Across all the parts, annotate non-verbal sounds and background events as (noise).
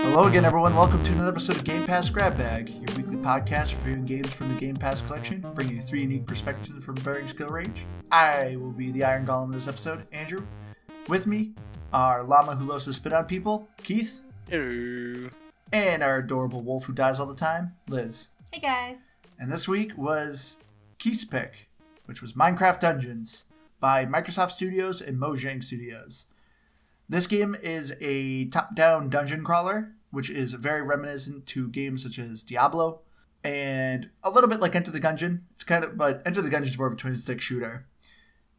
Hello again, everyone. Welcome to another episode of Game Pass Grab Bag, your weekly podcast reviewing games from the Game Pass collection, bringing you three unique perspectives from varying skill range. I will be the Iron Golem of this episode, Andrew. With me, our llama who loves to spit on people, Keith, Hello. and our adorable wolf who dies all the time, Liz. Hey guys. And this week was Keith's pick, which was Minecraft Dungeons by Microsoft Studios and Mojang Studios. This game is a top down dungeon crawler, which is very reminiscent to games such as Diablo and a little bit like Enter the Gungeon. It's kind of, but Enter the Gungeon is more of a twin stick shooter.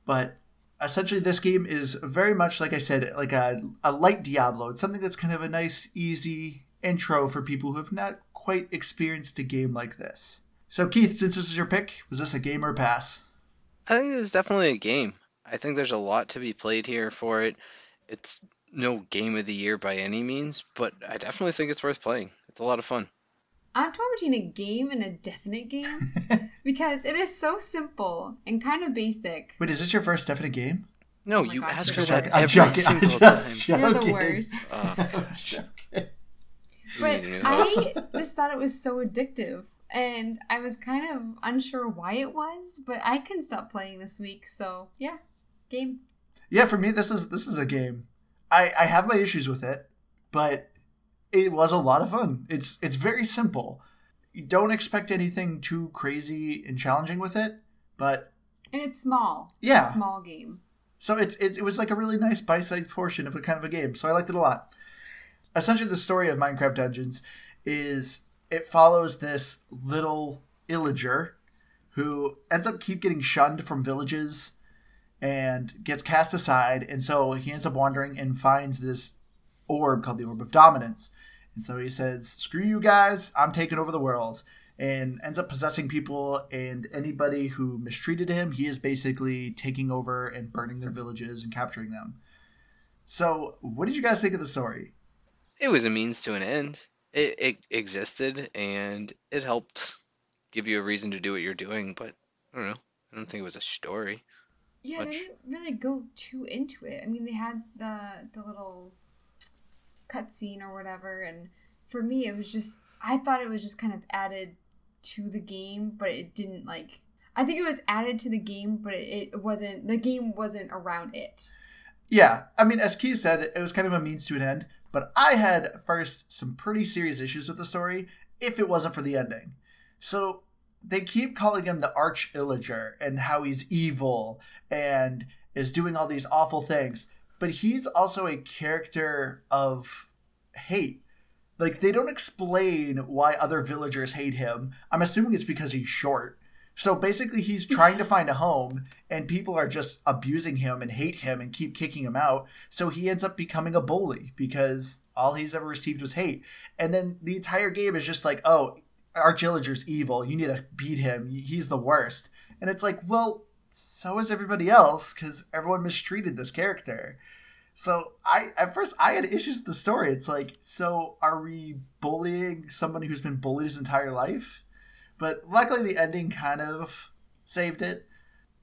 But essentially, this game is very much, like I said, like a, a light Diablo. It's something that's kind of a nice, easy intro for people who have not quite experienced a game like this. So, Keith, since this is your pick, was this a game or a pass? I think it's definitely a game. I think there's a lot to be played here for it. It's no game of the year by any means, but I definitely think it's worth playing. It's a lot of fun. I'm torn between a game and a definite game (laughs) because it is so simple and kind of basic. Wait, is this your first definite game? No, Oh you gosh, ask you're her that I'm worst. every joking. I'm single just time. You're the worst. (laughs) Oh, But I just thought it was so addictive. And I was kind of unsure why it was, but I couldn't stop playing this week. So, yeah, game. Yeah, for me, this is this is a game. I I have my issues with it, but it was a lot of fun. It's it's very simple. You don't expect anything too crazy and challenging with it, but And it's small. Yeah. It's a small game. so it's it, it was like a really nice bite-sized portion of a kind of a game. So I liked it a lot. Essentially, the story of Minecraft Dungeons is it follows this little illager who ends up keep getting shunned from villages and gets cast aside, and so he ends up wandering and finds this orb called the Orb of Dominance. And so he says, "Screw you guys! I'm taking over the world." And ends up possessing people and anybody who mistreated him. He is basically taking over and burning their villages and capturing them. So, what did you guys think of the story? it was a means to an end. It, it existed and it helped give you a reason to do what you're doing, but I don't know. I don't think it was a story. Yeah, Much. they didn't really go too into it. I mean, they had the the little cutscene or whatever, and for me, it was just I thought it was just kind of added to the game, but it didn't like. I think it was added to the game, but it, it wasn't. The game wasn't around it. Yeah, I mean, as Keith said, it was kind of a means to an end, but I had first some pretty serious issues with the story if it wasn't for the ending. So they keep calling him the Arch Illager and how he's evil and is doing all these awful things, but he's also a character of hate. Like, they don't explain why other villagers hate him. I'm assuming it's because he's short. So basically, he's trying to find a home, and people are just abusing him and hate him and keep kicking him out. So he ends up becoming a bully because all he's ever received was hate. And then the entire game is just like, oh, Illager's evil. You need to beat him. He's the worst. And it's like, well, so is everybody else because everyone mistreated this character. So I at first I had issues with the story. It's like, so are we bullying somebody who's been bullied his entire life? But luckily the ending kind of saved it.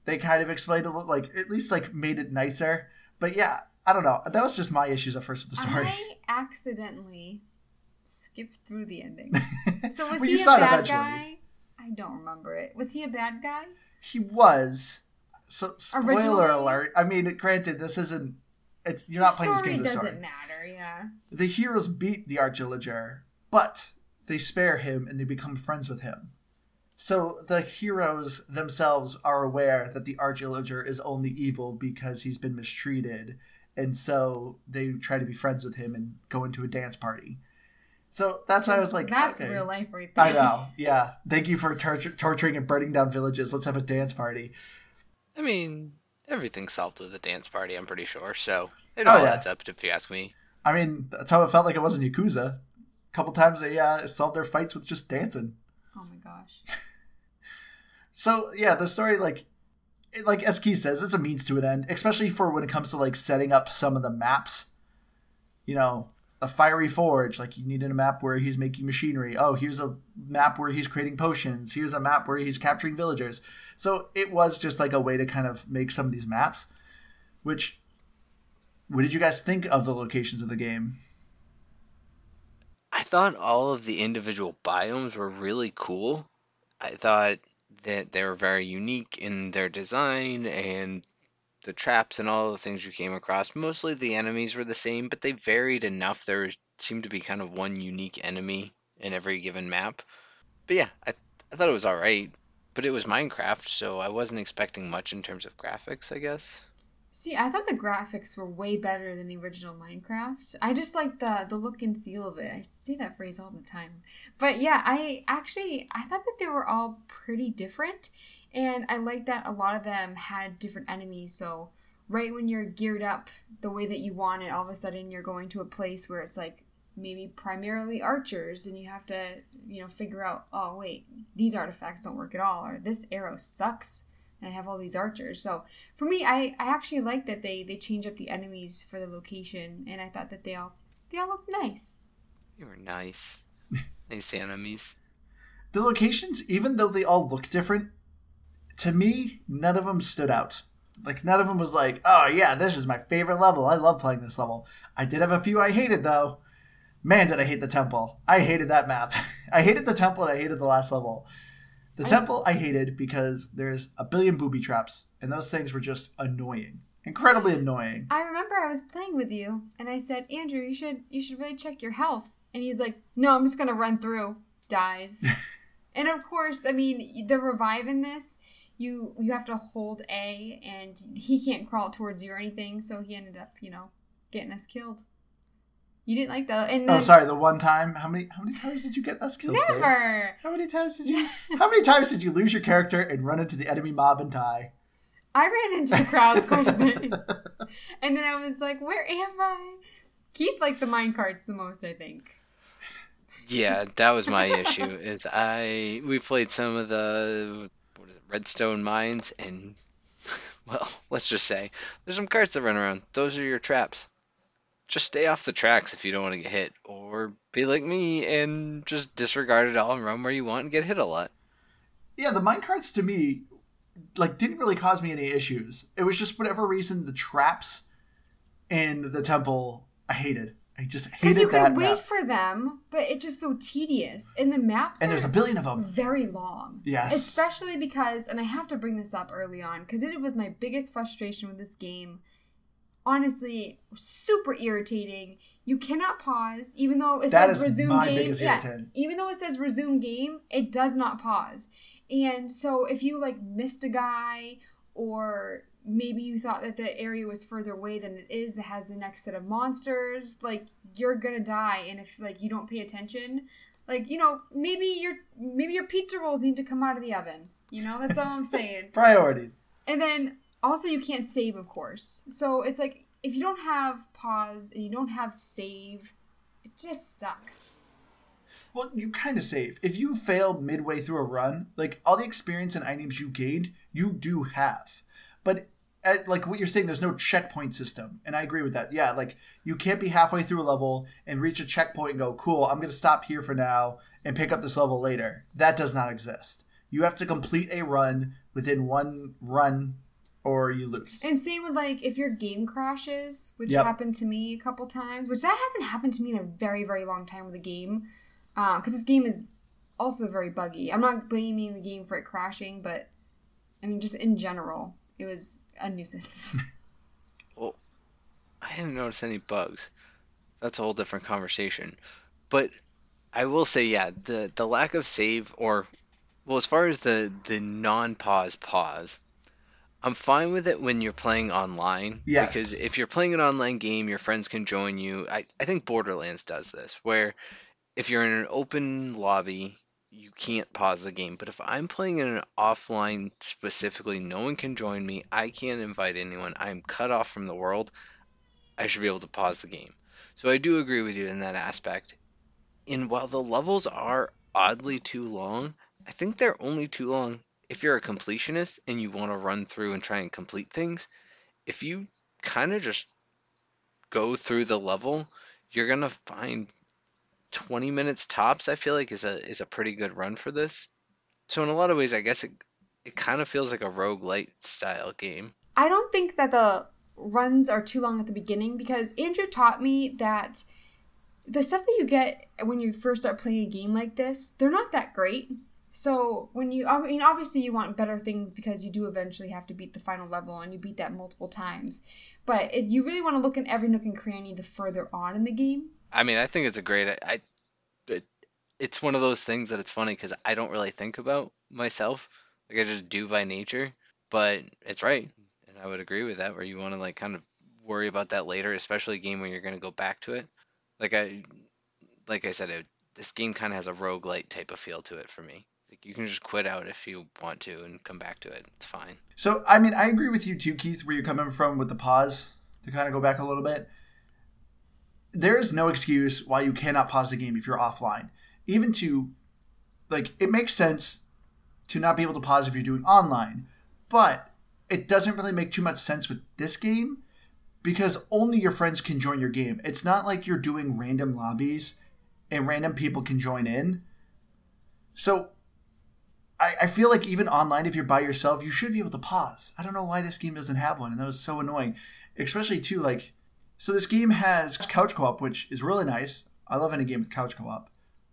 They kind of explained a little like at least like made it nicer. But yeah, I don't know. That was just my issues at first with the story. I accidentally skipped through the ending. (laughs) So was Well, he a bad guy? I don't remember it. Was he a bad guy? He was. So spoiler Originally? alert. I mean, granted, this isn't. It's you're not the playing this game. The doesn't story. matter. Yeah. The heroes beat the Arch Illager, but they spare him and they become friends with him. So the heroes themselves are aware that the Arch Illager is only evil because he's been mistreated, and so they try to be friends with him and go into a dance party. So that's why I was like, that's okay. real life right there. I know. (laughs) Yeah. Thank you for torture- torturing and burning down villages. Let's have a dance party. I mean, everything's solved with a dance party, I'm pretty sure, so it Oh, all yeah. adds up if you ask me. I mean, that's how it felt like it was in Yakuza. A couple times they uh, solved their fights with just dancing. Oh my gosh. (laughs) So yeah, the story like it, like as Keith says, it's a means to an end, especially for when it comes to like setting up some of the maps. You know, a fiery forge, like you needed a map where he's making machinery. Oh, here's a map where he's creating potions. Here's a map where he's capturing villagers. So it was just like a way to kind of make some of these maps. Which, what did you guys think of the locations of the game? I thought all of the individual biomes were really cool. I thought that they were very unique in their design and the traps and all the things you came across. Mostly the enemies were the same, but they varied enough. There seemed to be kind of one unique enemy in every given map. But yeah, I, I thought it was alright. But it was Minecraft, so I wasn't expecting much in terms of graphics, I guess. See, I thought the graphics were way better than the original Minecraft. I just like the the look and feel of it. I say that phrase all the time. But yeah, I actually I thought that they were all pretty different and I like that a lot of them had different enemies. So right when you're geared up the way that you want it, all of a sudden you're going to a place where it's like maybe primarily archers and you have to you know figure out oh wait these artifacts don't work at all or this arrow sucks and i have all these archers. So for me i i actually like that they they change up the enemies for the location and i thought that they all they all looked nice. You were nice. (laughs) Nice enemies. The locations even though they all look different to me none of them stood out. Like none of them was like oh yeah this is my favorite level. I love playing this level. I did have a few i hated though. Man, did I hate the temple. I hated that map. (laughs) I hated the temple and I hated the last level. The I, temple I hated because there's a billion booby traps, and those things were just annoying. Incredibly annoying. I remember I was playing with you and I said, Andrew, you should you should really check your health. And he's like, No, I'm just gonna run through. Dies. (laughs) and of course, I mean the revive in this, you you have to hold A and he can't crawl towards you or anything, so he ended up, you know, getting us killed. You didn't like that. And oh, then, oh, sorry. The one time. How many? How many times did you get us killed? Never. Babe? How many times did you? (laughs) how many times did you lose your character and run into the enemy mob and die? I ran into the crowds quite a bit, (laughs) and then I was like, "Where am I?" Keith liked the mine carts the most, I think. Yeah, that was my issue. Is I we played some of the what is it, redstone mines, and (laughs) well, let's just say there's some carts that run around. Those are your traps just stay off the tracks if you don't want to get hit, or be like me and just disregard it all and run where you want and get hit a lot. Yeah, the minecarts to me like didn't really cause me any issues. It was just whatever reason the traps in the temple I hated. I just hated that. Because you can wait map. for them, but it's just so tedious. And the maps and there's a billion of them. Very long. Yes. Especially because, and I have to bring this up early on because it was my biggest frustration with this game honestly super irritating. You cannot pause, even though it that says resume game. Yeah, even though it says resume game, it does not pause. And so if you like missed a guy or maybe you thought that the area was further away than it is that has the next set of monsters, like you're gonna die and if like you don't pay attention, like, you know, maybe your maybe your pizza rolls need to come out of the oven. You know, that's all I'm (laughs) saying. Priorities. And then also you can't save of course. So it's like if you don't have pause and you don't have save it just sucks. Well you kind of save. If you fail midway through a run like all the experience and items you gained you do have. But at, like what you're saying there's no checkpoint system and i agree with that. Yeah like you can't be halfway through a level and reach a checkpoint and go cool i'm going to stop here for now and pick up this level later. That does not exist. You have to complete a run within one run or you lose. And same with like if your game crashes, which yep. happened to me a couple times, which that hasn't happened to me in a very very long time with a game, because um, this game is also very buggy. I'm not blaming the game for it crashing, but I mean just in general, it was a nuisance. (laughs) well, I didn't notice any bugs. That's a whole different conversation. But I will say, yeah, the the lack of save or well, as far as the the non pause pause I'm fine with it when you're playing online. Yes. Because if you're playing an online game, your friends can join you. I, I think Borderlands does this, where if you're in an open lobby, you can't pause the game. But if I'm playing in an offline specifically, no one can join me. I can't invite anyone. I'm cut off from the world. I should be able to pause the game. So I do agree with you in that aspect. And while the levels are oddly too long, I think they're only too long if you're a completionist and you want to run through and try and complete things, if you kind of just go through the level, you're gonna find 20 minutes tops. I feel like is a is a pretty good run for this. So in a lot of ways, I guess it it kind of feels like a roguelite style game. I don't think that the runs are too long at the beginning because Andrew taught me that the stuff that you get when you first start playing a game like this, they're not that great. So when you, I mean, obviously you want better things because you do eventually have to beat the final level and you beat that multiple times. But it, you really want to look in every nook and cranny the further on in the game. I mean, I think it's a great. I, it, it's one of those things that it's funny because I don't really think about myself. Like I just do by nature. But it's right, and I would agree with that. Where you want to like kind of worry about that later, especially a game where you're going to go back to it. Like I, like I said, it, this game kind of has a roguelite type of feel to it for me. Like you can just quit out if you want to and come back to it. It's fine. So, I mean, I agree with you too, Keith, where you're coming from with the pause to kind of go back a little bit. There is no excuse why you cannot pause the game if you're offline. Even to, like, it makes sense to not be able to pause if you're doing online, but it doesn't really make too much sense with this game because only your friends can join your game. It's not like you're doing random lobbies and random people can join in. So I, I feel like even online, if you're by yourself, you should be able to pause. I don't know why this game doesn't have one, and that was so annoying. Especially too, like, so this game has couch co-op, which is really nice. I love any game with couch co-op,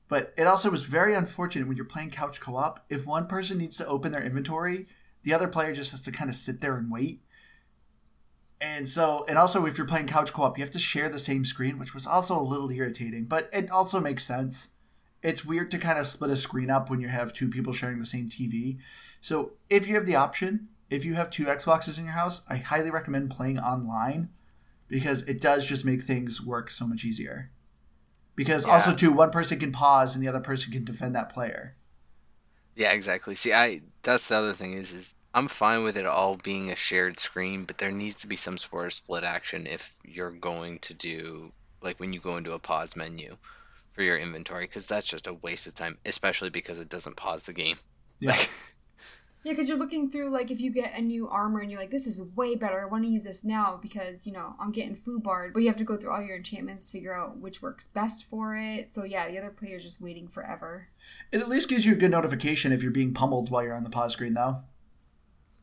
but it also was very unfortunate when you're playing couch co-op. If one person needs to open their inventory, the other player just has to kind of sit there and wait. And so, and also if you're playing couch co-op, you have to share the same screen, which was also a little irritating, but it also makes sense it's weird to kind of split a screen up when you have two people sharing the same TV. So if you have the option, if you have two Xboxes in your house, I highly recommend playing online because it does just make things work so much easier. Because yeah. also too, one person can pause and the other person can defend that player. Yeah, exactly. See, I that's the other thing is is I'm fine with it all being a shared screen, but there needs to be some sort of split action if you're going to do like when you go into a pause menu for your inventory because that's just a waste of time, especially because it doesn't pause the game. Yeah. (laughs) yeah, because you're looking through like if you get a new armor and you're like, this is way better. I want to use this now because you know I'm getting foobarred. But you have to go through all your enchantments to figure out which works best for it. So yeah, the other player's just waiting forever. It at least gives you a good notification if you're being pummeled while you're on the pause screen, though.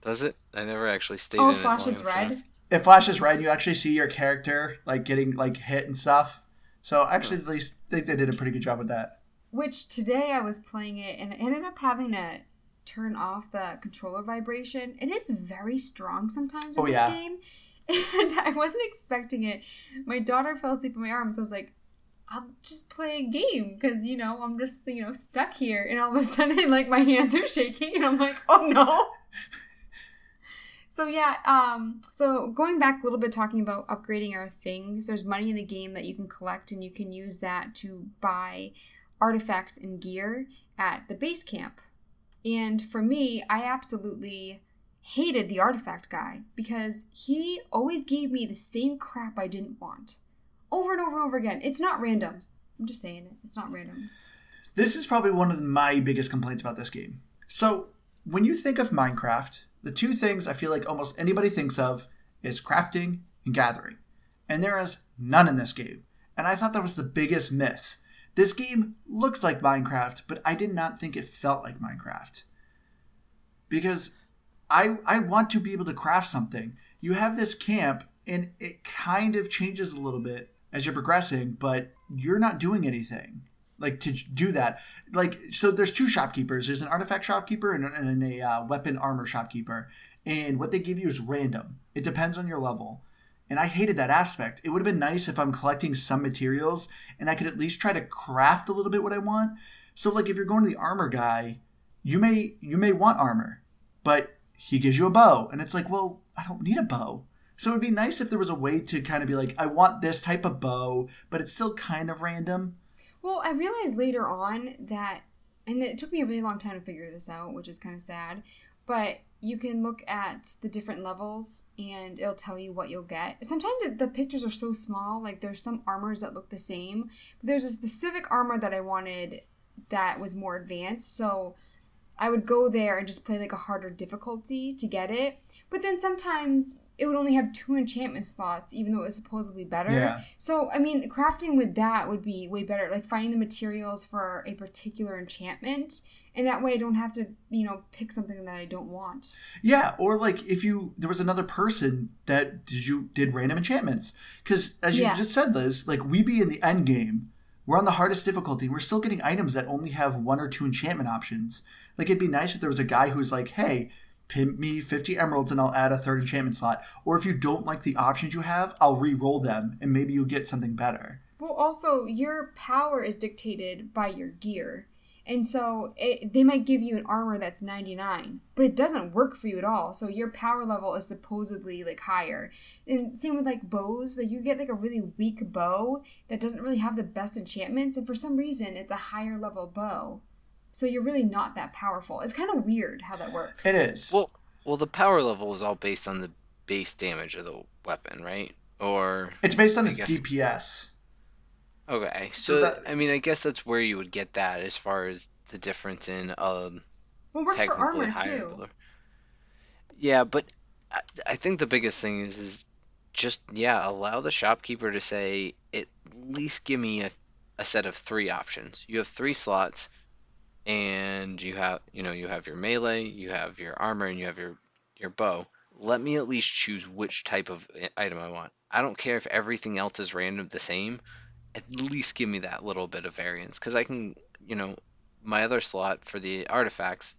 Does it? I never actually stayed. Oh, in flashes it red. It flashes red. And you actually see your character like getting like hit and stuff. So actually, at least think they did a pretty good job with that. Which today I was playing it and ended up having to turn off the controller vibration. It is very strong sometimes oh, in oh, this yeah. game. (laughs) And I wasn't expecting it. My daughter fell asleep in my arms, so I was like, I'll just play a game because you know I'm just you know stuck here, and all of a sudden (laughs) like my hands are shaking, and I'm like, oh no. (laughs) So yeah, um, so going back a little bit, talking about upgrading our things. There's money in the game that you can collect, and you can use that to buy artifacts and gear at the base camp. And for me, I absolutely hated the artifact guy because he always gave me the same crap I didn't want, over and over and over again. It's not random. I'm just saying it. It's not random. This is probably one of my biggest complaints about this game. So when you think of Minecraft the two things I feel like almost anybody thinks of is crafting and gathering. And there is none in this game. And I thought that was the biggest miss. This game looks like Minecraft, but I did not think it felt like Minecraft. Because I I want to be able to craft something. You have this camp and it kind of changes a little bit as you're progressing, but you're not doing anything like to do that. Like so there's two shopkeepers. There's an artifact shopkeeper and, and a uh, weapon armor shopkeeper. And what they give you is random. It depends on your level. And i hated that aspect. It would have been nice if i'm collecting some materials and i could at least try to craft a little bit what i want. So like if you're going to the armor guy you may you may want armor but he gives you a bow. And it's like well i don't need a bow. So it'd be nice if there was a way to kind of be like i want this type of bow but it's still kind of random well, I realized later on that, and it took me a really long time to figure this out, which is kind of sad, but you can look at the different levels and it'll tell you what you'll get. Sometimes the pictures are so small, like there's some armors that look the same, but there's a specific armor that I wanted that was more advanced, so I would go there and just play like a harder difficulty to get it. But then sometimes it would only have two enchantment slots, even though it was supposedly better. Yeah. So, I mean, crafting with that would be way better. Like finding the materials for a particular enchantment and that way I don't have to, you know, pick something that I don't want. Yeah, or like if you there was another person that did you did random enchantments because as you Yes. just said, Liz, like we be in the end game, we're on the hardest difficulty. We're still getting items that only have one or two enchantment options. Like it'd be nice if there was a guy who's like, hey. Pimp me 50 emeralds and I'll add a third enchantment slot. Or if you don't like the options you have, I'll re roll them and maybe you'll get something better. Well, also, your power is dictated by your gear. And so it, they might give you an armor that's 99, but it doesn't work for you at all. So your power level is supposedly like higher. And same with like bows, like you get like a really weak bow that doesn't really have the best enchantments, and for some reason it's a higher level bow. So you're really not that powerful. It's kind of weird how that works. It is. Well, well, the power level is all based on the base damage of the weapon, right? Or It's based on I its guess- DPS. okay, So so, that- I mean, I guess that's where you would get that as far as the difference in um Well, works for armor too. level. Yeah, but I, I think the biggest thing is is just yeah, allow the shopkeeper to say at least give me a, a set of three options. You have three slots, and you have you know you have your melee, you have your armor, and you have your your bow. Let me at least choose which type of item I want. I don't care if everything else is random the same. At least give me that little bit of variance, because I can you know my other slot for the artifacts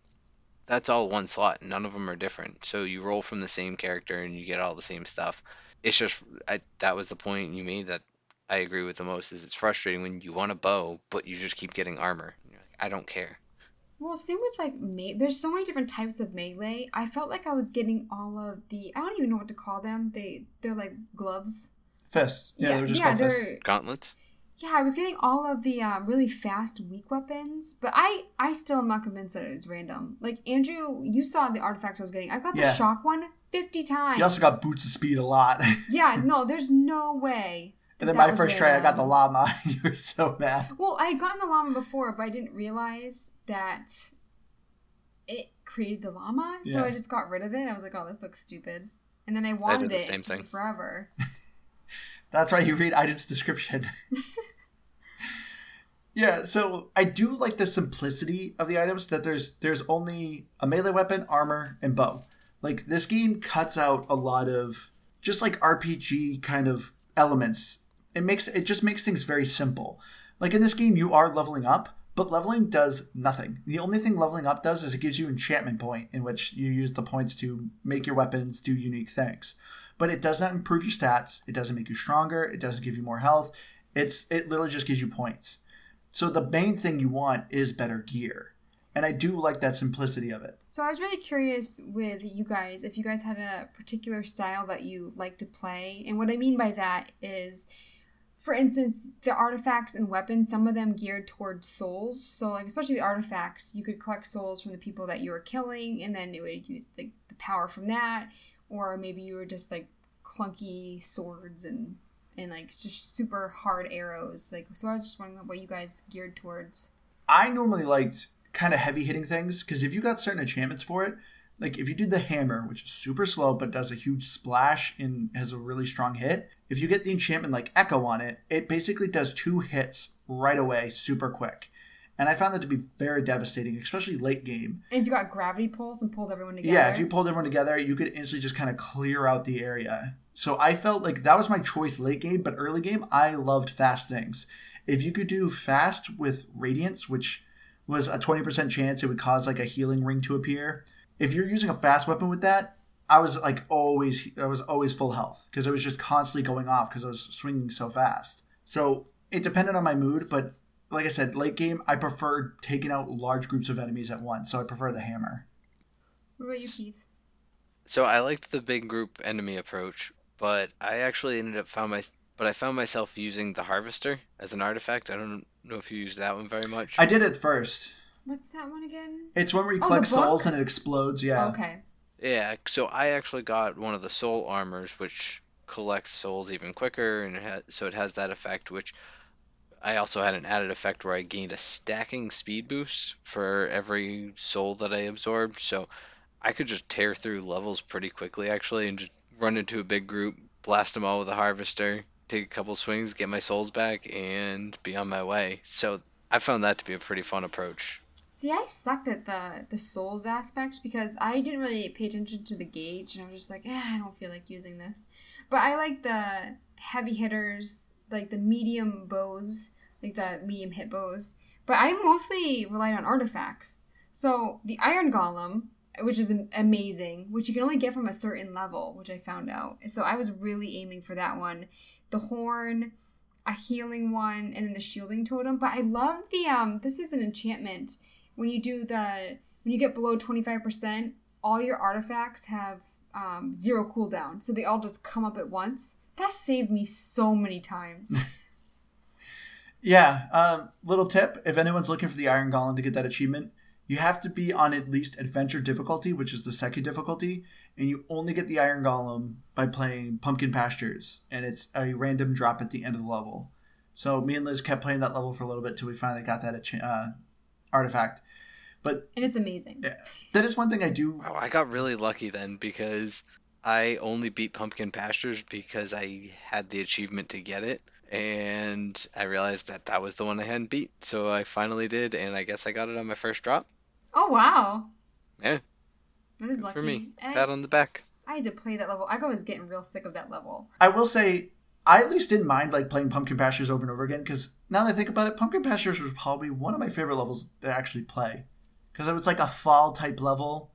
that's all one slot. None of them are different. So you roll from the same character and you get all the same stuff. It's just I, that was the point you made that I agree with the most. Is it's frustrating when you want a bow but you just keep getting armor. You're like, I don't care. Well, same with like me. There's so many different types of melee. I felt like I was getting all of the. I don't even know what to call them. They they're like gloves. Fists. Yeah, they're just yeah, they're Gauntlets. yeah. I was getting all of the um, really fast weak weapons, but I I still am not convinced that it's random. Like Andrew, you saw the artifacts I was getting. I got the Yeah. shock one 50 times. You also got boots of speed a lot. (laughs) yeah, no, there's no way. And then that my was first try, I got the llama. (laughs) you were so mad. Well, I had gotten the llama before, but I didn't realize that it created the llama. So Yeah. I just got rid of it. I was like, oh, this looks stupid. And then I wanted the it same thing. forever. (laughs) That's right. You read item's description. (laughs) yeah. So I do like the simplicity of the items. That there's there's only a melee weapon, armor, and bow. Like this game cuts out a lot of just like RPG kind of elements. It makes it just makes things very simple. Like in this game, you are leveling up, but leveling does nothing. The only thing leveling up does is it gives you enchantment point, in which you use the points to make your weapons do unique things. But it does not improve your stats. It doesn't make you stronger. It doesn't give you more health. It's it literally just gives you points. So the main thing you want is better gear, and I do like that simplicity of it. So I was really curious with you guys if you guys had a particular style that you like to play. And what I mean by that is, for instance, the artifacts and weapons, some of them geared towards souls. So, like, especially the artifacts, you could collect souls from the people that you were killing, and then it would use the, the power from that. Or maybe you were just like clunky swords and and like just super hard arrows. Like, so I was just wondering what you guys geared towards. I normally liked kind of heavy hitting things because if you got certain enchantments for it, like if you did the hammer, which is super slow but does a huge splash and has a really strong hit, if you get the enchantment like Echo on it, it basically does two hits right away, super quick. And I found that to be very devastating, especially late game. And if you got gravity pulse and pulled everyone together. Yeah, if you pulled everyone together, you could instantly just kind of clear out the area. So I felt like that was my choice late game, but early game, I loved fast things. If you could do fast with Radiance, which was a 20% chance it would cause like a healing ring to appear, if you're using a fast weapon with that, I was like always, I was always full health because I was just constantly going off because I was swinging so fast. So it depended on my mood, but like I said, late game, I preferred taking out large groups of enemies at once. So I prefer the hammer. What about you, Keith? So I liked the big group enemy approach, but I actually ended up found my but I found myself using the harvester as an artifact. I don't know if you use that one very much. I did it first. What's that one again? It's one where you Oh, collect souls and it explodes. Yeah. Okay. Yeah, so I actually got one of the soul armors, which collects souls even quicker, and it so it has that effect. Which I also had an added effect where I gained a stacking speed boost for every soul that I absorbed. So I could just tear through levels pretty quickly, actually, and just run into a big group, blast them all with a harvester, take a couple swings, get my souls back, and be on my way. So I found that to be a pretty fun approach. See, I sucked at the the souls aspect because I didn't really pay attention to the gauge, and I was just like, eh, I don't feel like using this. But I like the heavy hitters, like the medium bows, like the medium hit bows. But I mostly relied on artifacts. So the Iron Golem, which is amazing, which you can only get from a certain level, which I found out. So I was really aiming for that one. The horn, a healing one, and then the shielding totem. But I love the um. This is an enchantment. When you do the when you get below twenty five percent, all your artifacts have um, zero cooldown, so they all just come up at once. That saved me so many times. (laughs) Yeah. Um, little tip: if anyone's looking for the Iron Golem to get that achievement, you have to be on at least Adventure difficulty, which is the second difficulty, and you only get the Iron Golem by playing Pumpkin Pastures, and it's a random drop at the end of the level. So me and Liz kept playing that level for a little bit till we finally got that achi- uh, artifact. But and it's amazing. yeah, that is one thing I do. Wow, I got really lucky then because I only beat Pumpkin Pastures because I had the achievement to get it. And I realized that that was the one I hadn't beat. So I finally did, and I guess I got it on my first drop. Oh wow. Yeah. That is lucky. For me. I, Pat on the back. I had to play that level. I was getting real sick of that level. I will say, I at least didn't mind like playing Pumpkin Pastures over and over again because now that I think about it, Pumpkin Pastures was probably one of my favorite levels to actually play because it was like a fall type level.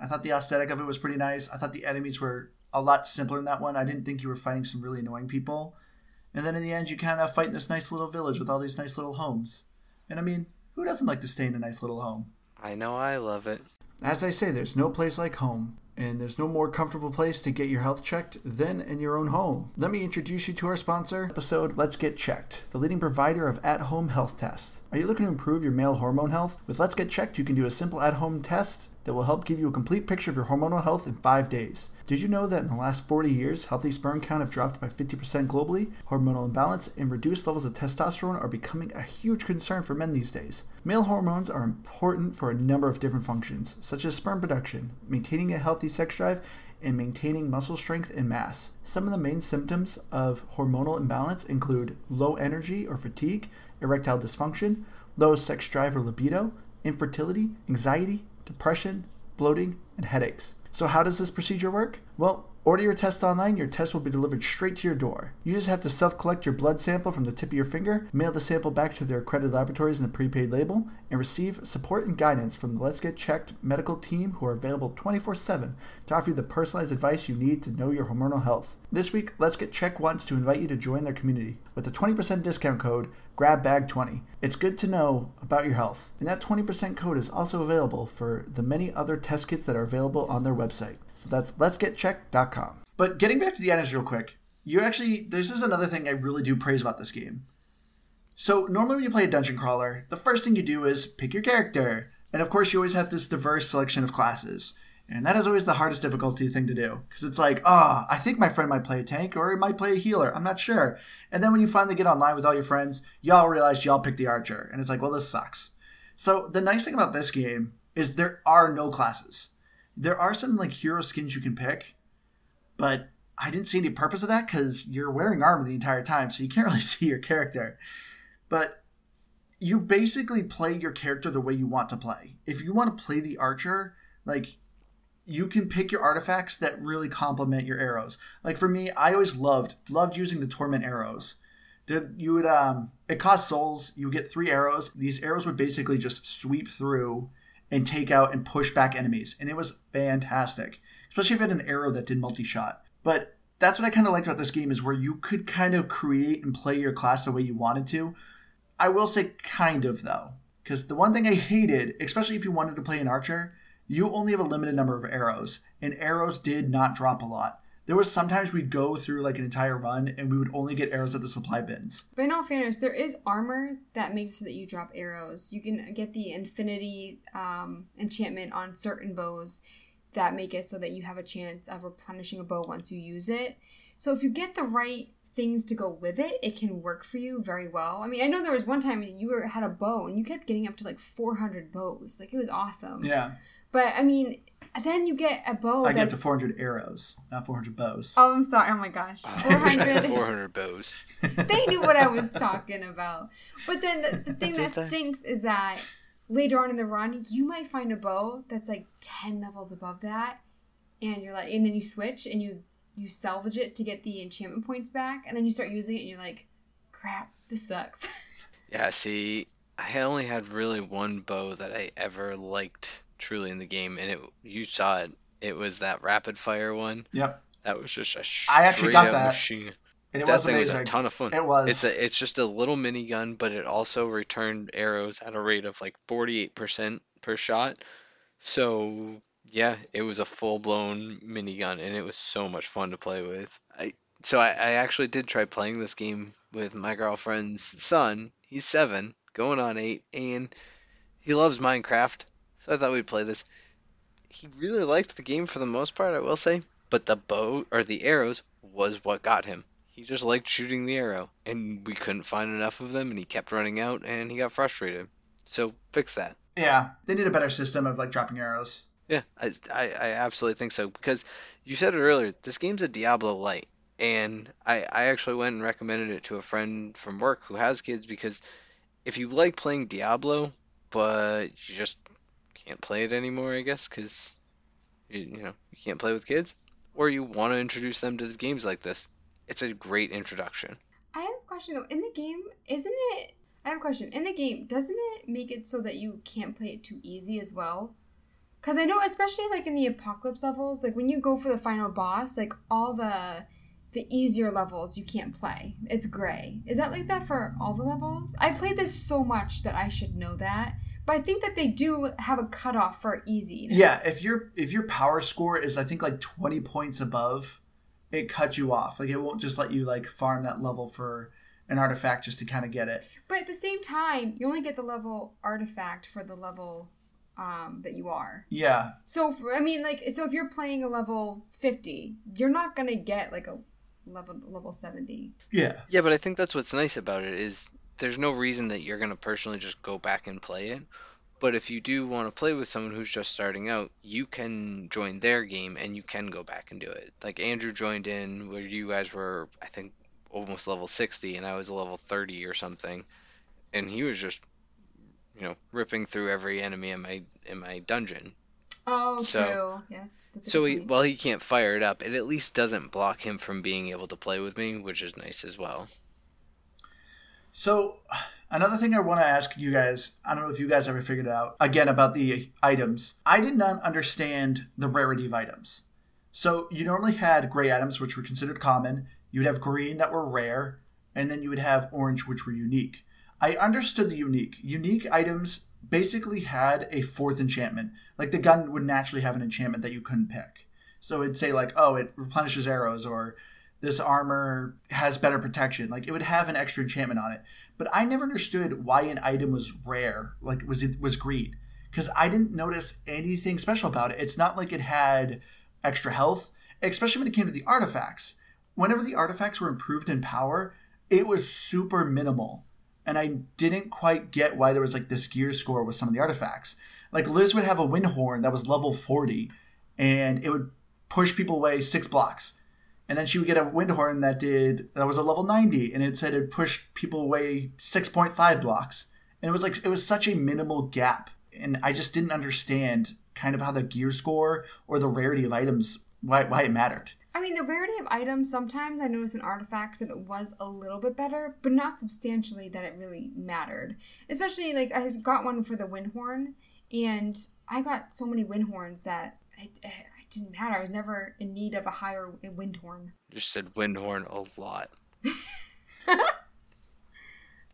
I thought the aesthetic of it was pretty nice. I thought the enemies were a lot simpler in that one. I didn't think you were fighting some really annoying people. And then in the end, you kind of fight in this nice little village with all these nice little homes. And I mean, who doesn't like to stay in a nice little home? I know I love it. As I say, there's no place like home, and there's no more comfortable place to get your health checked than in your own home. Let me introduce you to our sponsor episode, Let's Get Checked, the leading provider of at home health tests. Are you looking to improve your male hormone health? With Let's Get Checked, you can do a simple at home test that will help give you a complete picture of your hormonal health in five days. Did you know that in the last 40 years, healthy sperm count have dropped by 50% globally? Hormonal imbalance and reduced levels of testosterone are becoming a huge concern for men these days. Male hormones are important for a number of different functions, such as sperm production, maintaining a healthy sex drive, and maintaining muscle strength and mass. Some of the main symptoms of hormonal imbalance include low energy or fatigue, erectile dysfunction, low sex drive or libido, infertility, anxiety, depression, bloating, and headaches. So, how does this procedure work? Well, order your test online. Your test will be delivered straight to your door. You just have to self collect your blood sample from the tip of your finger, mail the sample back to their accredited laboratories in a prepaid label, and receive support and guidance from the Let's Get Checked medical team who are available 24 7 to offer you the personalized advice you need to know your hormonal health. This week, Let's Get Checked wants to invite you to join their community with a 20% discount code GRABBAG20. It's good to know about your health, and that 20% code is also available for the many other test kits that are available on their website. So that's letsgetchecked.com. But getting back to the items real quick, you actually, this is another thing I really do praise about this game. So normally when you play a dungeon crawler, the first thing you do is pick your character. And of course, you always have this diverse selection of classes. And that is always the hardest difficulty thing to do. Because it's like, ah, I think my friend might play a tank or he might play a healer. I'm not sure. And then when you finally get online with all your friends, y'all realize y'all picked the archer. And it's like, well, this sucks. So the nice thing about this game is there are no classes. There are some like hero skins you can pick, but I didn't see any purpose of that because you're wearing armor the entire time, so you can't (laughs) really see your character. But you basically play your character the way you want to play. If you want to play the archer, like you can pick your artifacts that really complement your arrows. Like for me, I always loved loved using the torment arrows. There, you would um, it cost souls. You would get three arrows. These arrows would basically just sweep through and take out and push back enemies, and it was fantastic. Especially if it had an arrow that did multi shot. But that's what I kind of liked about this game is where you could kind of create and play your class the way you wanted to. I will say kind of though, because the one thing I hated, especially if you wanted to play an archer, you only have a limited number of arrows, and arrows did not drop a lot. There was sometimes we'd go through like an entire run and we would only get arrows at the supply bins. But in all fairness, there is armor that makes it so that you drop arrows. You can get the infinity um, enchantment on certain bows that make it so that you have a chance of replenishing a bow once you use it. So if you get the right things to go with it, it can work for you very well. I mean, I know there was one time you were had a bow and you kept getting up to like 400 bows. Like it was awesome. Yeah. But I mean, then you get a bow. I get to 400 arrows, not 400 bows. Oh, I'm sorry. Oh my gosh. (laughs) 400. (laughs) 400 bows. (laughs) they knew what I was talking about. But then the, the thing that stinks is that later on in the run, you might find a bow that's like 10 levels above that. And you're like, and then you switch and you you salvage it to get the enchantment points back, and then you start using it, and you're like, crap, this sucks. Yeah, see, I only had really one bow that I ever liked truly in the game, and it you saw it. It was that rapid fire one. Yep. That was just a I actually got that. machine. And it that was thing amazing. was a ton of fun. It was. It's a it's just a little minigun, but it also returned arrows at a rate of like 48% per shot. So, yeah, it was a full-blown minigun and it was so much fun to play with. I so I, I actually did try playing this game with my girlfriend's son. He's 7, going on 8, and he loves Minecraft. So I thought we'd play this. He really liked the game for the most part, I will say, but the bow or the arrows was what got him. He just liked shooting the arrow, and we couldn't find enough of them, and he kept running out, and he got frustrated. So fix that. yeah, they need a better system of like dropping arrows. Yeah, I, I, I absolutely think so because you said it earlier. This game's a Diablo light, and I, I actually went and recommended it to a friend from work who has kids because if you like playing Diablo, but you just can't play it anymore, I guess, because you, you know you can't play with kids, or you want to introduce them to the games like this, it's a great introduction. I have a question though. In the game, isn't it? I have a question. In the game, doesn't it make it so that you can't play it too easy as well? Because I know, especially like in the apocalypse levels, like when you go for the final boss, like all the the easier levels you can't play. It's gray. Is that like that for all the levels? I played this so much that I should know that, but I think that they do have a cutoff for easiness. Yeah, if your if your power score is I think like twenty points above, it cuts you off. Like it won't just let you like farm that level for an artifact just to kind of get it. But at the same time, you only get the level artifact for the level um, that you are. Yeah, So for, I mean, like, so if you're playing a level fifty, you're not gonna get like a level level seventy. yeah, Yeah, but I think that's what's nice about it is there's no reason that you're gonna personally just go back and play it. But if you do want to play with someone who's just starting out, you can join their game and you can go back and do it. Like Andrew joined in where you guys were, I think, almost level 60 and I was a level 30 or something, and he was just, you know, ripping through every enemy in my in my dungeon. Oh, So- true. Yeah, So he, while he can't fire it up, it at least doesn't block him from being able to play with me, which is nice as well. So, another thing I want to ask you guys, I don't know if you guys ever figured it out, again, about the items. I did not understand the rarity of items. So, you normally had gray items, which were considered common, you would have green that were rare, and then you would have orange, which were unique. I understood the unique. Unique items basically had a fourth enchantment. Like the gun would naturally have an enchantment that you couldn't pick. So it'd say, like, oh, it replenishes arrows, or this armor has better protection. Like it would have an extra enchantment on it. But I never understood why an item was rare, like was it was green. Because I didn't notice anything special about it. It's not like it had extra health, especially when it came to the artifacts. Whenever the artifacts were improved in power, it was super minimal. And I didn't quite get why there was like this gear score with some of the artifacts. Like Liz would have a wind horn that was level 40 and it would push people away six blocks and then she would get a wind horn that did that was a level 90 and it said it pushed people away 6.5 blocks. And it was like it was such a minimal gap. And i just didn't understand kind of how the gear score or the rarity of items why, why it mattered. I mean, the rarity of items, sometimes I noticed in artifacts that it was a little bit better, but not substantially that it really mattered. Especially, like, I got one for the wind horn, and I got so many wind horns that it didn't matter. I was never in need of a higher wind horn. Just said Windhorn a lot. (laughs)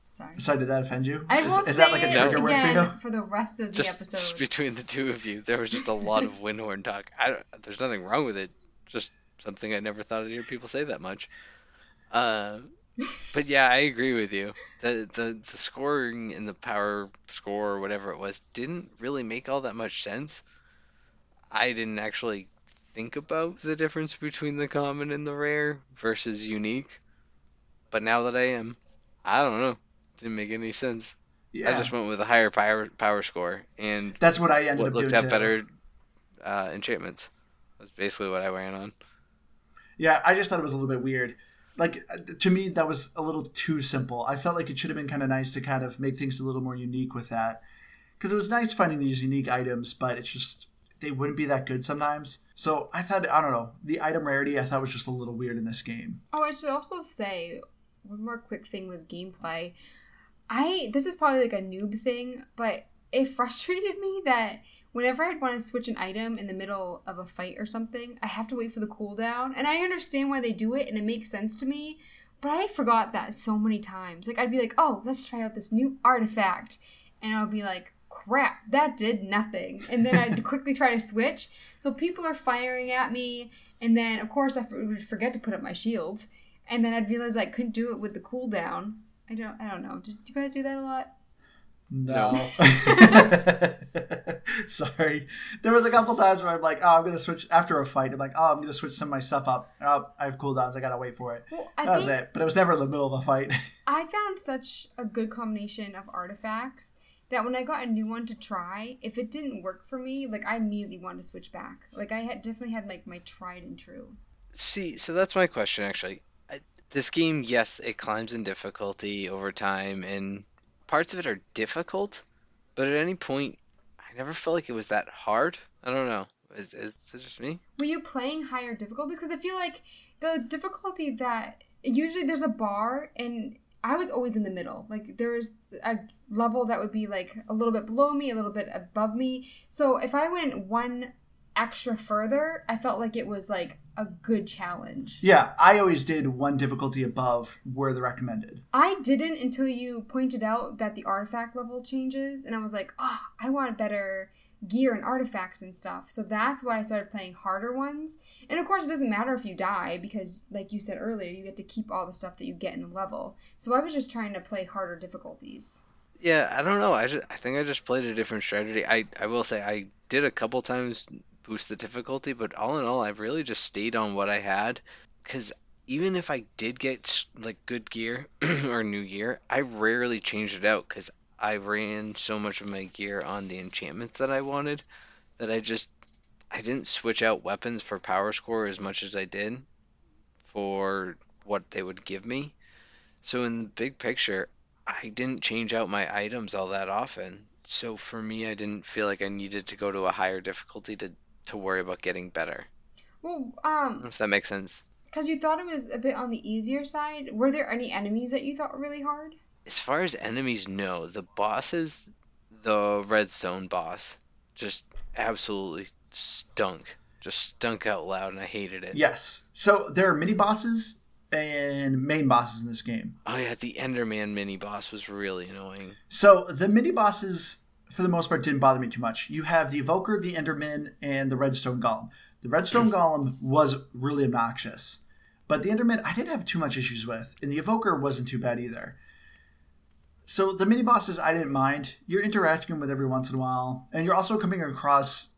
Sorry. so did that offend you I is, will is say that like a it trigger word for again you for the rest of the episode. just between the two of you, there was just a lot of Windhorn talk. I don't, there's nothing wrong with it. Just something I never thought I'd hear people say that much. Uh, but yeah, I agree with you. The, the the scoring in the power score or whatever it was didn't really make all that much sense. I didn't actually think about the difference between the common and the rare versus unique. But now that I am, I don't know. Didn't make any sense. yeah I just went with a higher power power score and that's what i ended what up looked doing at too. better uh, enchantments. That's basically what I ran on. Yeah, I just thought it was a little bit weird. Like uh, to me, that was a little too simple. I felt like it should have been kind of nice to kind of make things a little more unique with that. because it was nice finding these unique items, but it's just they wouldn't be that good sometimes. So I thought I don't know the item rarity I thought was just a little weird in this game. Oh, I should also say one more quick thing with gameplay. I this is probably like a noob thing, but it (laughs) frustrated me that whenever I'd want to switch an item in the middle of a fight or something, I have to wait for the cooldown. And I understand why they do it and it makes sense to me, but I forgot that so many times. Like I'd be like, "Oh, let's try out this new artifact." And I'll be like, crap, that did nothing. And then I'd quickly try to switch. So people are firing at me. And then, of course, I would forget to put up my shield. And then I'd realize I couldn't do it with the cooldown. I don't, I don't know. Did you guys do that a lot? No. (laughs) (laughs) Sorry. There was a couple times where I'm like, oh, I'm going to switch after a fight. I'm like, oh, I'm going to switch some of my stuff up. Oh, I have cooldowns. I got to wait for it. Well, that was it. But it was never in the middle of a fight. (laughs) I found such a good combination of artifacts that when I got a new one to try, if it didn't work for me, like I immediately wanted to switch back. Like I had definitely had like my tried and true. See, so that's my question actually. I, this game, yes, it climbs in difficulty over time, and parts of it are difficult, but at any point, I never felt like it was that hard. I don't know. Is, is this just me? Were you playing higher difficulties? Because I feel like the difficulty that usually there's a bar and I was always in the middle. Like there was a level that would be like a little bit below me, a little bit above me. So if I went one extra further, I felt like it was like a good challenge. Yeah, I always did one difficulty above where the recommended. I didn't until you pointed out that the artifact level changes, and I was like, oh, I want better gear and artifacts and stuff. So that's why I started playing harder ones. And of course, it doesn't matter if you die because, like you said earlier, you get to keep all the stuff that you get in the level. So I was just trying to play harder difficulties. Yeah, I don't know. I just I think I just played a different strategy. I I will say I did a couple times boost the difficulty, but all in all, I've really just stayed on what I had because even if I did get like good gear (clears throat) or new gear, I rarely changed it out because I ran so much of my gear on the enchantments that I wanted that I just I didn't switch out weapons for power score as much as I did for what they would give me. So in the big picture, I didn't change out my items all that often. So for me, I didn't feel like I needed to go to a higher difficulty to to worry about getting better. Well, um, if that makes sense. Because you thought it was a bit on the easier side. Were there any enemies that you thought were really hard? As far as enemies know, the bosses, the redstone boss, just absolutely stunk. Just stunk out loud, and I hated it. Yes. So there are mini bosses and main bosses in this game. Oh yeah, the Enderman mini boss was really annoying. So the mini bosses, for the most part, didn't bother me too much. You have the Evoker, the Enderman, and the Redstone Golem. The Redstone hmm. Golem was really obnoxious, but the Enderman I didn't have too much issues with, and the Evoker wasn't too bad either. So the mini bosses I didn't mind. You're interacting with every once in a while, and you're also coming across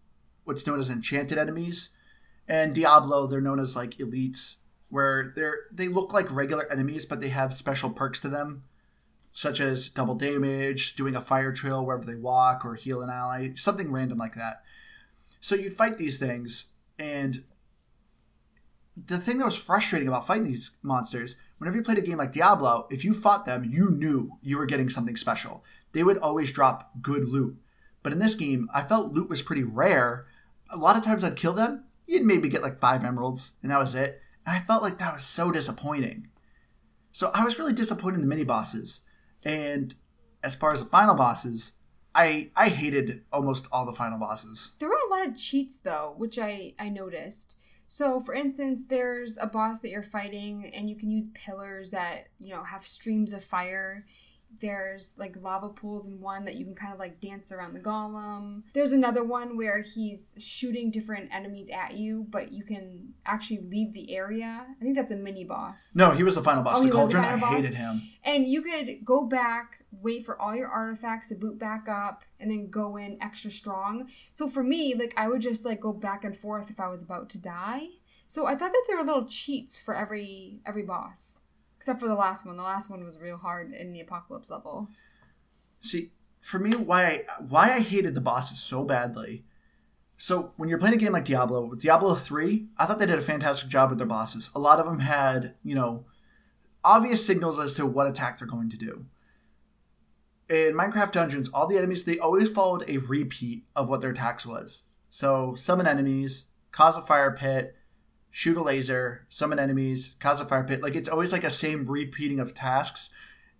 what's known as enchanted enemies. And Diablo, they're known as like elites, where they're they look like regular enemies, but they have special perks to them, such as double damage, doing a fire trail wherever they walk, or heal an ally, something random like that. So you fight these things, and the thing that was frustrating about fighting these monsters whenever you played a game like Diablo, if you fought them, you knew you were getting something special. They would always drop good loot. But in this game, I felt loot was pretty rare. A lot of times I'd kill them, you'd maybe get like five emeralds, and that was it. And I felt like that was so disappointing. So I was really disappointed in the mini bosses. And as far as the final bosses, I I hated almost all the final bosses. There were a lot of cheats though, which I I noticed. So, for instance, there's a boss that you're fighting, and you can use pillars that, you know, have streams of fire. There's like lava pools in one that you can kind of like dance around the golem. There's another one where he's shooting different enemies at you, but you can actually leave the area. I think that's a mini boss. No, he was the final boss. Oh, the Cauldron, the I boss. hated him. And you could go back, wait for all your artifacts to boot back up, and then go in extra strong. So for me, like I would just like go back and forth if I was about to die. So I thought that there were little cheats for every every boss except for the last one. The last one was real hard in the apocalypse level. See, for me, why I, why I hated the bosses so badly. So when you're playing a game like Diablo, with Diablo three, I thought they did a fantastic job with their bosses. A lot of them had you know obvious signals as to what attack they're going to do. in Minecraft Dungeons, all the enemies they always followed a repeat of what their attacks was. So summon enemies, cause a fire pit, shoot a laser, summon enemies, cause a fire pit. Like it's always like a same repeating of tasks,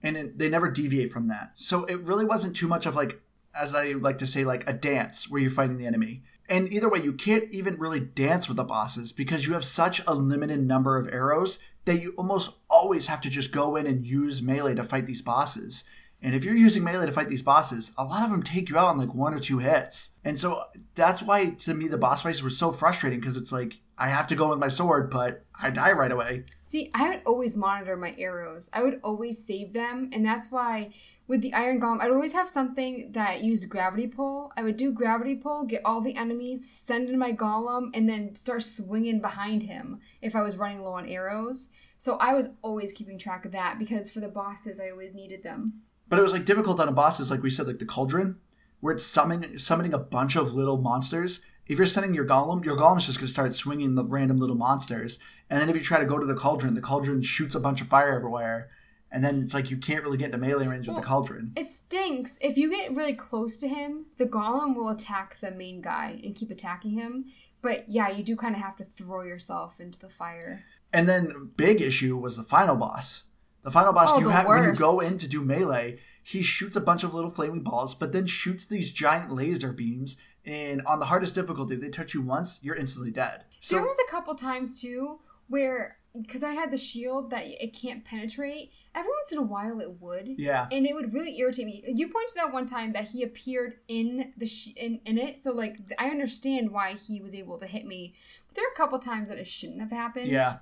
and it, they never deviate from that. So it really wasn't too much of like, as I like to say, like a dance where you're fighting the enemy. And either way, you can't even really dance with the bosses because you have such a limited number of arrows that you almost always have to just go in and use melee to fight these bosses. And if you're using melee to fight these bosses, a lot of them take you out in like one or two hits. And so that's why to me the boss fights were so frustrating because it's like I have to go with my sword, but I die right away. See, I would always monitor my arrows. I would always save them, and that's why with the iron golem, I'd always have something that used gravity pull. I would do gravity pull, get all the enemies, send in my golem, and then start swinging behind him if I was running low on arrows. So I was always keeping track of that because for the bosses, I always needed them. But it was like difficult on a bosses, like we said, like the cauldron, where it's summoning summoning a bunch of little monsters. If you're sending your golem, your golem's just gonna start swinging the random little monsters. And then if you try to go to the cauldron, the cauldron shoots a bunch of fire everywhere and then it's like you can't really get into melee range with the cauldron. It stinks. If you get really close to him, the golem will attack the main guy and keep attacking him. But yeah, you do kind of have to throw yourself into the fire. And then big issue was the final boss. The final boss, Oh, you have when you go in to do melee, he shoots a bunch of little flaming balls, but then shoots these giant laser beams. And on the hardest difficulty, if they touch you once, you're instantly dead. So there was a couple times too where because I had the shield that it can't penetrate. Every once in a while, it would. yeah, and it would really irritate me. You pointed out one time that he appeared in the sh- in, in it, so like I understand why he was able to hit me. But there are a couple times that it shouldn't have happened. Yeah.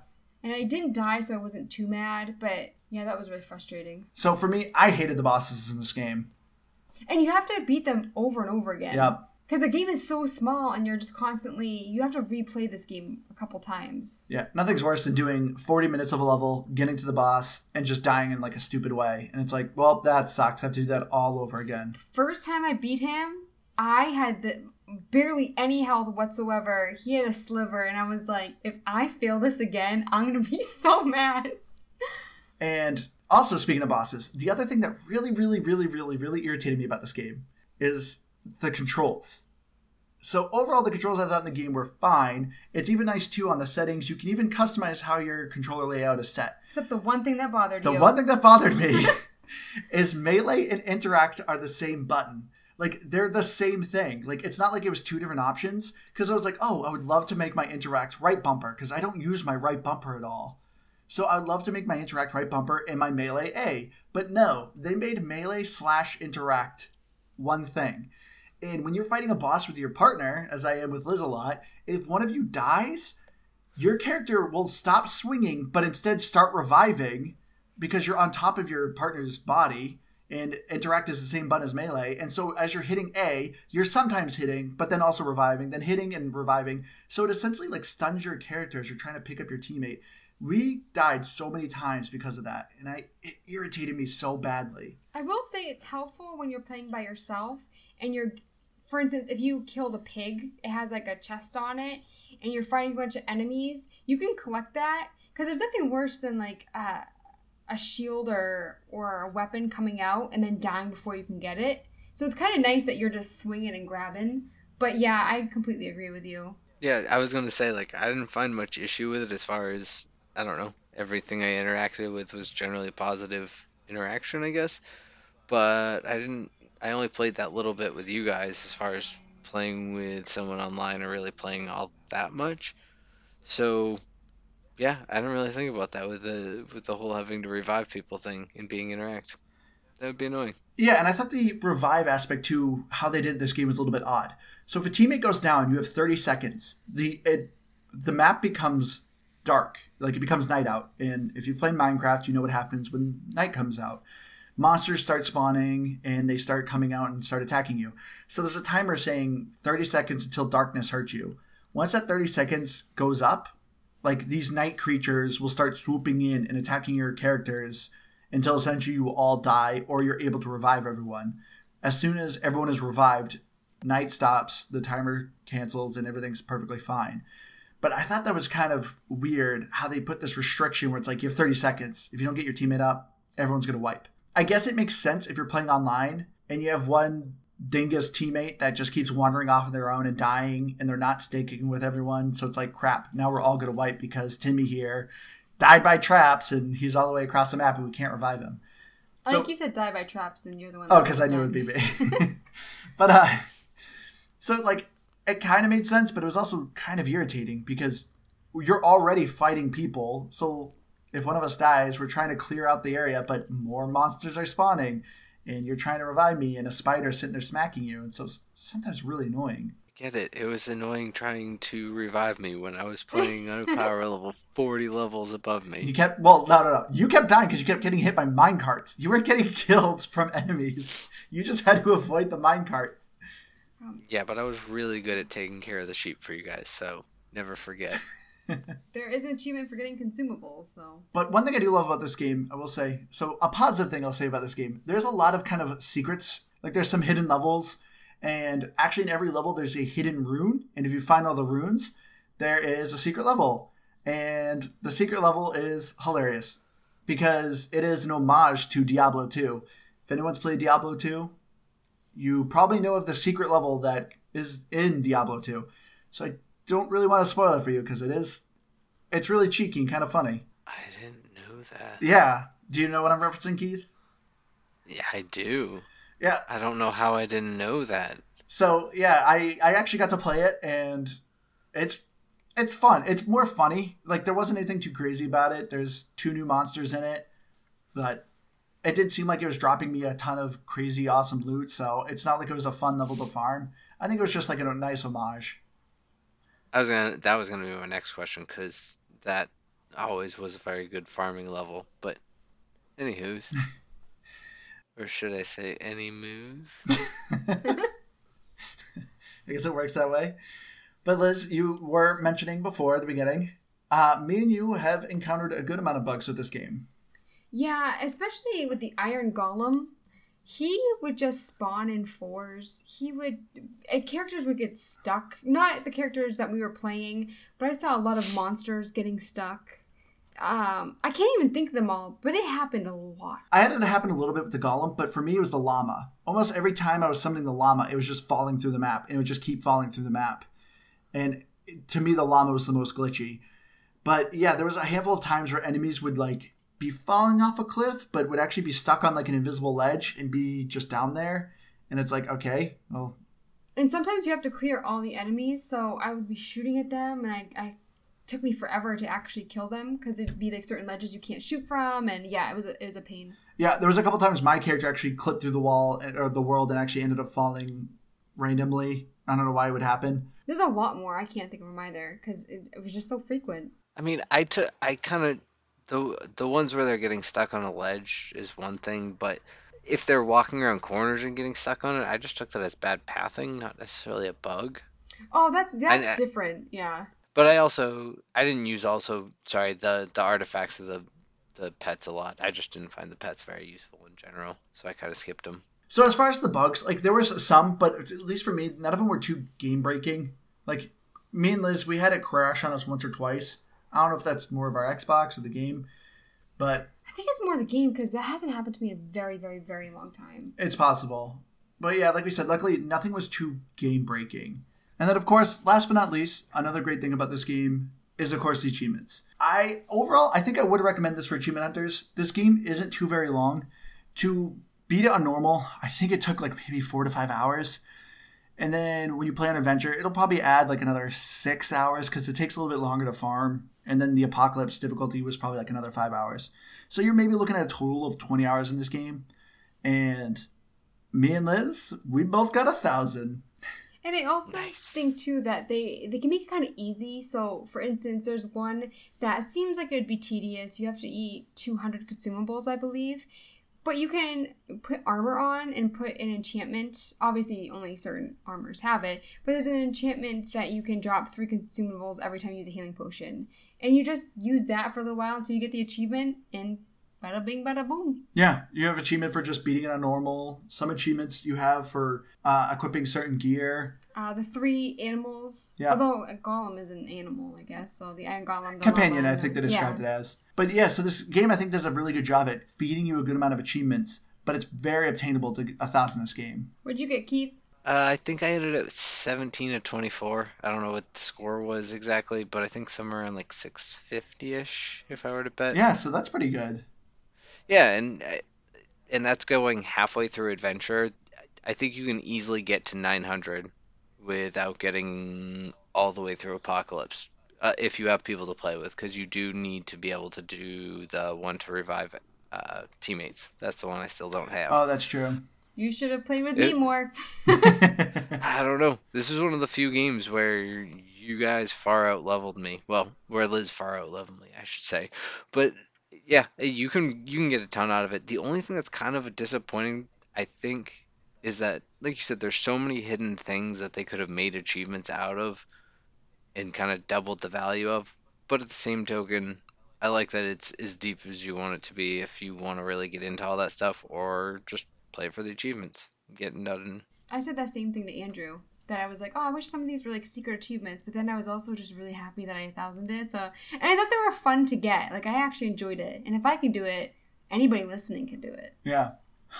and I didn't die, so I wasn't too mad. But yeah, that was really frustrating. so for me, I hated the bosses in this game. And you have to beat them over and over again. Yep. Because the game is so small, and you're just constantly you have to replay this game a couple times. Yeah, nothing's worse than doing 40 minutes of a level, getting to the boss, and just dying in like a stupid way. And it's like, well, that sucks. I have to do that all over again. First time I beat him, I had the barely any health whatsoever. He had a sliver, and I was like, if I fail this again, I'm gonna be (laughs) so mad. And also, speaking of bosses, the other thing that really, really, really, really, really irritated me about this game is the controls. So overall, the controls I thought in the game were fine. It's even nice too on the settings. You can even customize how your controller layout is set. Except the one thing that bothered The you. The one thing that bothered me (laughs) (laughs) is melee and interact are the same button. Like they're the same thing. Like it's not like it was two different options. Because I was like, oh, I would love to make my interact right bumper because I don't use my right bumper at all. So I'd love to make my interact right bumper and my melee A. But no, they made melee slash interact one thing. And when you're fighting a boss with your partner, as I am with Liz a lot, if one of you dies, your character will stop swinging, but instead start reviving because you're on top of your partner's body and interact is the same button as melee. And so as you're hitting A, you're sometimes hitting, but then also reviving, then hitting and reviving. So it essentially like stuns your character as you're trying to pick up your teammate. We died so many times because of that, and I it irritated me so badly. I will say it's helpful when you're playing by yourself and you're, for instance, if you kill the pig, it has like a chest on it, and you're fighting a bunch of enemies. You can collect that because there's nothing worse than like uh, a shield or or a weapon coming out and then dying before you can get it. So it's kind of nice that you're just swinging and grabbing. But yeah, I completely agree with you. Yeah, I was gonna say like I didn't find much issue with it as far as I don't know everything I interacted with was generally positive interaction, I guess. But I didn't. I only played that little bit with you guys as far as playing with someone online or really playing all that much. So yeah, I didn't really think about that with the with the whole having to revive people thing and being interact. That would be annoying. Yeah, and I thought the revive aspect to how they did this game was a little bit odd. So if a teammate goes down, you have 30 seconds. The it, the map becomes dark, like it becomes night out. And if you've played Minecraft, you know what happens when night comes out. Monsters start spawning and they start coming out and start attacking you. So there's a timer saying 30 seconds until darkness hurts you. Once that 30 seconds goes up, like these night creatures will start swooping in and attacking your characters until essentially you all die or you're able to revive everyone. As soon as everyone is revived, night stops, the timer cancels, and everything's perfectly fine. But I thought that was kind of weird how they put this restriction where it's like you have 30 seconds. If you don't get your teammate up, everyone's going to wipe. I guess it makes sense if you're playing online and you have one dingus teammate that just keeps wandering off of their own and dying and they're not sticking with everyone. So it's like, crap, now we're all going to wipe because Timmy here died by traps and he's all the way across the map and we can't revive him. I think you said die by traps, and you're the one. Oh, because I knew it would be me. (laughs) (laughs) but uh, so like it kind of made sense, but it was also kind of irritating because you're already fighting people. So if one of us dies, we're trying to clear out the area, but more monsters are spawning, and you're trying to revive me, and a spider sitting there smacking you, and so it's sometimes really annoying. Get it? It was annoying trying to revive me when I was playing on a power (laughs) level 40 levels above me. You kept well, no, no, no. You kept dying because you kept getting hit by mine carts. You weren't getting (laughs) killed from enemies. You just had to avoid the mine carts. Um, yeah, but I was really good at taking care of the sheep for you guys, so never forget. (laughs) (laughs) There is an achievement for getting consumables, so But one thing I do love about this game, I will say, so a positive thing I'll say about this game, there's a lot of kind of secrets. Like there's some hidden levels, and actually in every level there's a hidden rune, and if you find all the runes, there is a secret level. And the secret level is hilarious because it is an homage to Diablo 2. If anyone's played Diablo 2, you probably know of the secret level that is in Diablo 2. So I don't really want to spoil it for you because it is it's really cheeky and kind of funny. I didn't know that. Yeah. Do you know what I'm referencing, Keith? Yeah, I do. Yeah. I don't know how I didn't know that. So yeah, I I actually got to play it and it's it's fun. It's more funny. Like there wasn't anything too crazy about it. There's two new monsters in it, but it did seem like it was dropping me a ton of crazy awesome loot. So it's not like it was a fun level to farm. I think it was just like a nice homage. I was gonna. That was gonna be my next question because that always was a very good farming level. But, anywho's, (laughs) or should I say, any moves? (laughs) I guess it works that way. But Liz, you were mentioning before at the beginning, uh, me and you have encountered a good amount of bugs with this game. yeah, especially with the Iron Golem, he would just spawn in fours. He would uh, characters would get stuck. Not the characters that we were playing, but I saw a lot of monsters getting stuck. Um, I can't even think of them all, but it happened a lot. I had it happen a little bit with the golem, but for me it was the llama. Almost every time I was summoning the llama, it was just falling through the map, and it would just keep falling through the map. And to me, the llama was the most glitchy. But yeah, there was a handful of times where enemies would like be falling off a cliff, but would actually be stuck on like an invisible ledge and be just down there. And it's like, okay, well, And sometimes you have to clear all the enemies, so I would be shooting at them, and I, I took me forever to actually kill them because it'd be like certain ledges you can't shoot from, and yeah, it was a, it was a pain. Yeah, there was a couple times my character actually clipped through the wall eh, or the world and actually ended up falling randomly. I don't know why it would happen. There's a lot more I can't think of them either because it, it was just so frequent. I mean, I took. I kind of the the ones where they're getting stuck on a ledge is one thing, but if they're walking around corners and getting stuck on it, I just took that as bad pathing, not necessarily a bug. Oh, that that's I- different. Yeah. But I also I didn't use also sorry the the artifacts of the the pets a lot. I just didn't find the pets very useful in general, so I kind of skipped them. So as far as the bugs, like there was some, but at least for me, none of them were too game breaking. Like me and Liz, we had it crash on us once or twice. I don't know if that's more of our Xbox or the game, but I think it's more the game because that hasn't happened to me in a very, very, very long time. it's possible. But yeah, like we said, luckily nothing was too game breaking. And then of course, last but not least, another great thing about this game is of course the achievements. I overall I think I would recommend this for achievement hunters. This game isn't too very long. To beat it on normal, I think it took like maybe four to five hours. And then when you play on adventure, it'll probably add like another six hours because it takes a little bit longer to farm. And then the apocalypse difficulty was probably like another five hours. So you're maybe looking at a total of 20 hours in this game. And me and Liz, we both got a thousand. And I also Nice. think too that they they can make it kind of easy. So, for instance, there's one that seems like it would be tedious. You have to eat 200 consumables, I believe, but you can put armor on and put an enchantment. Obviously, only certain armors have it, but there's an enchantment that you can drop three consumables every time you use a healing potion, and you just use that for a little while until you get the achievement, and bada bing, bada boom. Yeah, you have achievement for just beating it on normal. Some achievements you have for uh, equipping certain gear. Uh, the three animals. Yeah. Although a golem is an animal, I guess. So the iron golem, the Companion, llama, I think they yeah. described it as. But yeah, so this game I think does a really good job at feeding you a good amount of achievements, but it's very obtainable to a thousand this game. What'd you get, Keith? Uh, I think I ended at 17 to 24. I don't know what the score was exactly, but I think somewhere around like 650 ish, if I were to bet. Yeah, so that's pretty good. Yeah, and uh, and that's going halfway through adventure. I think you can easily get to 900 without getting all the way through apocalypse uh, if you have people to play with, because you do need to be able to do the one to revive uh, teammates. That's the one I still don't have. Oh, that's true. You should have played with It- me more. (laughs) (laughs) I don't know. This is one of the few games where you guys far out leveled me. Well, where Liz far out leveled me, I should say. But yeah, you can you can get a ton out of it. The only thing that's kind of disappointing, I think, is that like you said, there's so many hidden things that they could have made achievements out of, and kind of doubled the value of. But at the same token, I like that it's as deep as you want it to be if you want to really get into all that stuff, or just play for the achievements, getting done. I said that same thing to Andrew. That I was like, oh, I wish some of these were like secret achievements, but then I was also just really happy that I thousand it. So, and I thought they were fun to get. Like, I actually enjoyed it, and if I can do it, anybody listening can do it. Yeah.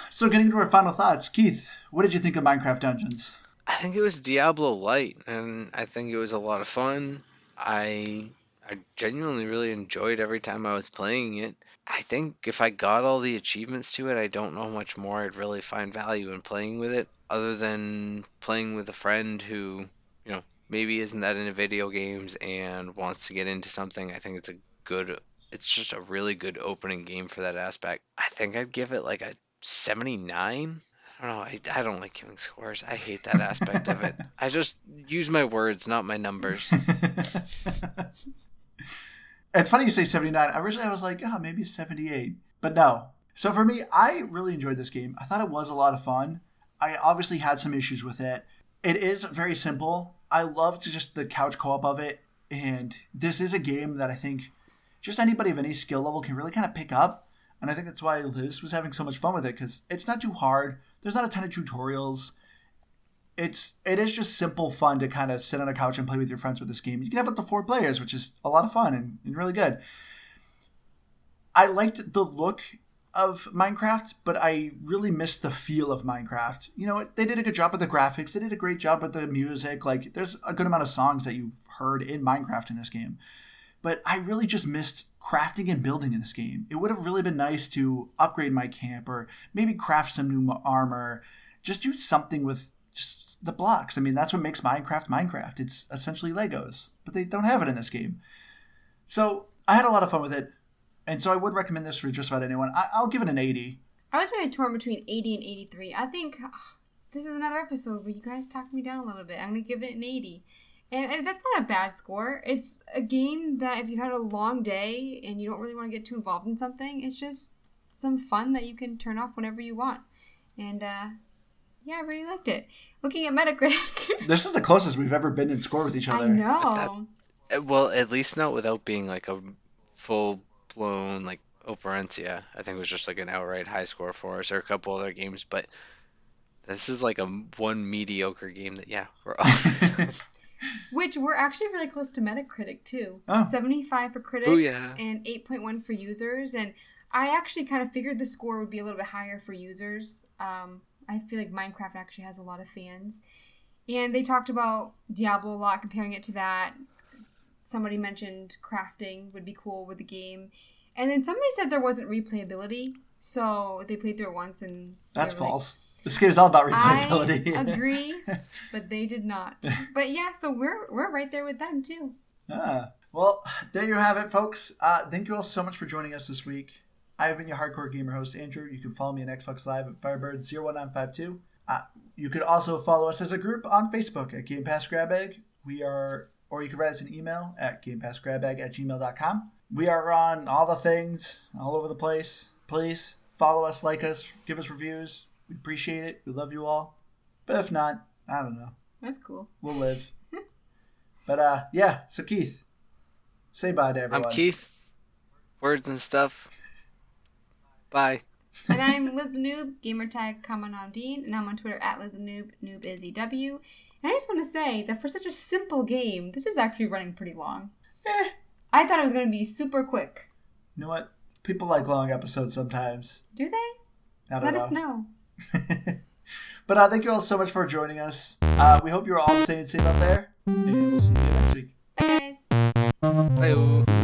So getting to our final thoughts, Keith, what did you think of Minecraft Dungeons? I think it was Diablo Light, and I think it was a lot of fun. I I genuinely really enjoyed every time I was playing it. I think if I got all the achievements to it, I don't know how much more I'd really find value in playing with it, other than playing with a friend who, you know, maybe isn't that into video games and wants to get into something. I think it's a good, it's just a really good opening game for that aspect. I think I'd give it like a 79. I don't know. I, I don't like giving scores. I hate that aspect of it. (laughs) I just use my words, not my numbers. (laughs) It's funny you say 79. Originally, I was like, oh, maybe 78. But no. So for me, I really enjoyed this game. I thought it was a lot of fun. I obviously had some issues with it. It is very simple. I loved just the couch co op of it. And this is a game that I think just anybody of any skill level can really kind of pick up. And I think that's why Liz was having so much fun with it because it's not too hard. There's not a ton of tutorials. It's it is just simple fun to kind of sit on a couch and play with your friends with this game. You can have up to four players, which is a lot of fun and, and really good. I liked the look of Minecraft, but I really missed the feel of Minecraft. You know, they did a good job with the graphics. They did a great job with the music. Like, there's a good amount of songs that you've heard in Minecraft in this game. But I really just missed crafting and building in this game. It would have really been nice to upgrade my camp or maybe craft some new armor. Just do something with just the blocks. I mean, that's what makes Minecraft Minecraft. It's essentially Legos, but they don't have it in this game. So I had a lot of fun with it. And so I would recommend this for just about anyone. I, I'll give it an 80. I was really torn between 80 and 83. I think ugh, this is another episode where you guys talked me down a little bit. I'm going to give it an 80. And, and that's not a bad score. It's a game that if you've had a long day and you don't really want to get too involved in something, it's just some fun that you can turn off whenever you want. And uh, yeah, I really liked it. Looking at Metacritic, (laughs) This is the closest we've ever been in score with each other. I know. Uh, Well, at least not without being like a full blown like Operencia. I think it was just like an outright high score for us, or a couple other games. But this is like a one mediocre game that yeah we're all. (laughs) (laughs) Which we're actually really close to Metacritic too. Oh. 75 for critics Booyah. and 8.1 for users. And I actually kind of figured the score would be a little bit higher for users. Um, I feel like Minecraft actually has a lot of fans. And they talked about Diablo a lot, comparing it to that. Somebody mentioned crafting would be cool with the game. And then somebody said there wasn't replayability. So they played through it once and. That's were like, false. This game is all about replayability. I agree, (laughs) but they did not. But yeah, so we're we're right there with them too. Ah. Well, there you have it, folks. Uh, thank you all so much for joining us this week. I have been your hardcore gamer host, Andrew. You can follow me on Xbox Live at Firebird01952. Uh, you could also follow us as a group on Facebook at Game Pass Grab Egg. We are, or you can write us an email at GamePassGrabEgg at gmail.com. We are on all the things, all over the place. Please follow us, like us, give us reviews. We appreciate it. We love you all. But if not, I don't know. That's cool. We'll live. (laughs) but uh, yeah. So Keith, say bye to everyone. I'm Keith. Words and stuff. Bye. And I'm Liz the Noob, gamertag Common on Dean, and I'm on Twitter at Liz the Noob, Noob is EW. And I just want to say that for such a simple game, this is actually running pretty long. Eh, I thought it was going to be super quick. you know what? People like long episodes sometimes. Do they? Not Let at us know. (laughs) but uh, thank you all so much for joining us. Uh, we hope you're all staying safe out there, and we'll see you next week. Bye, guys. Bye.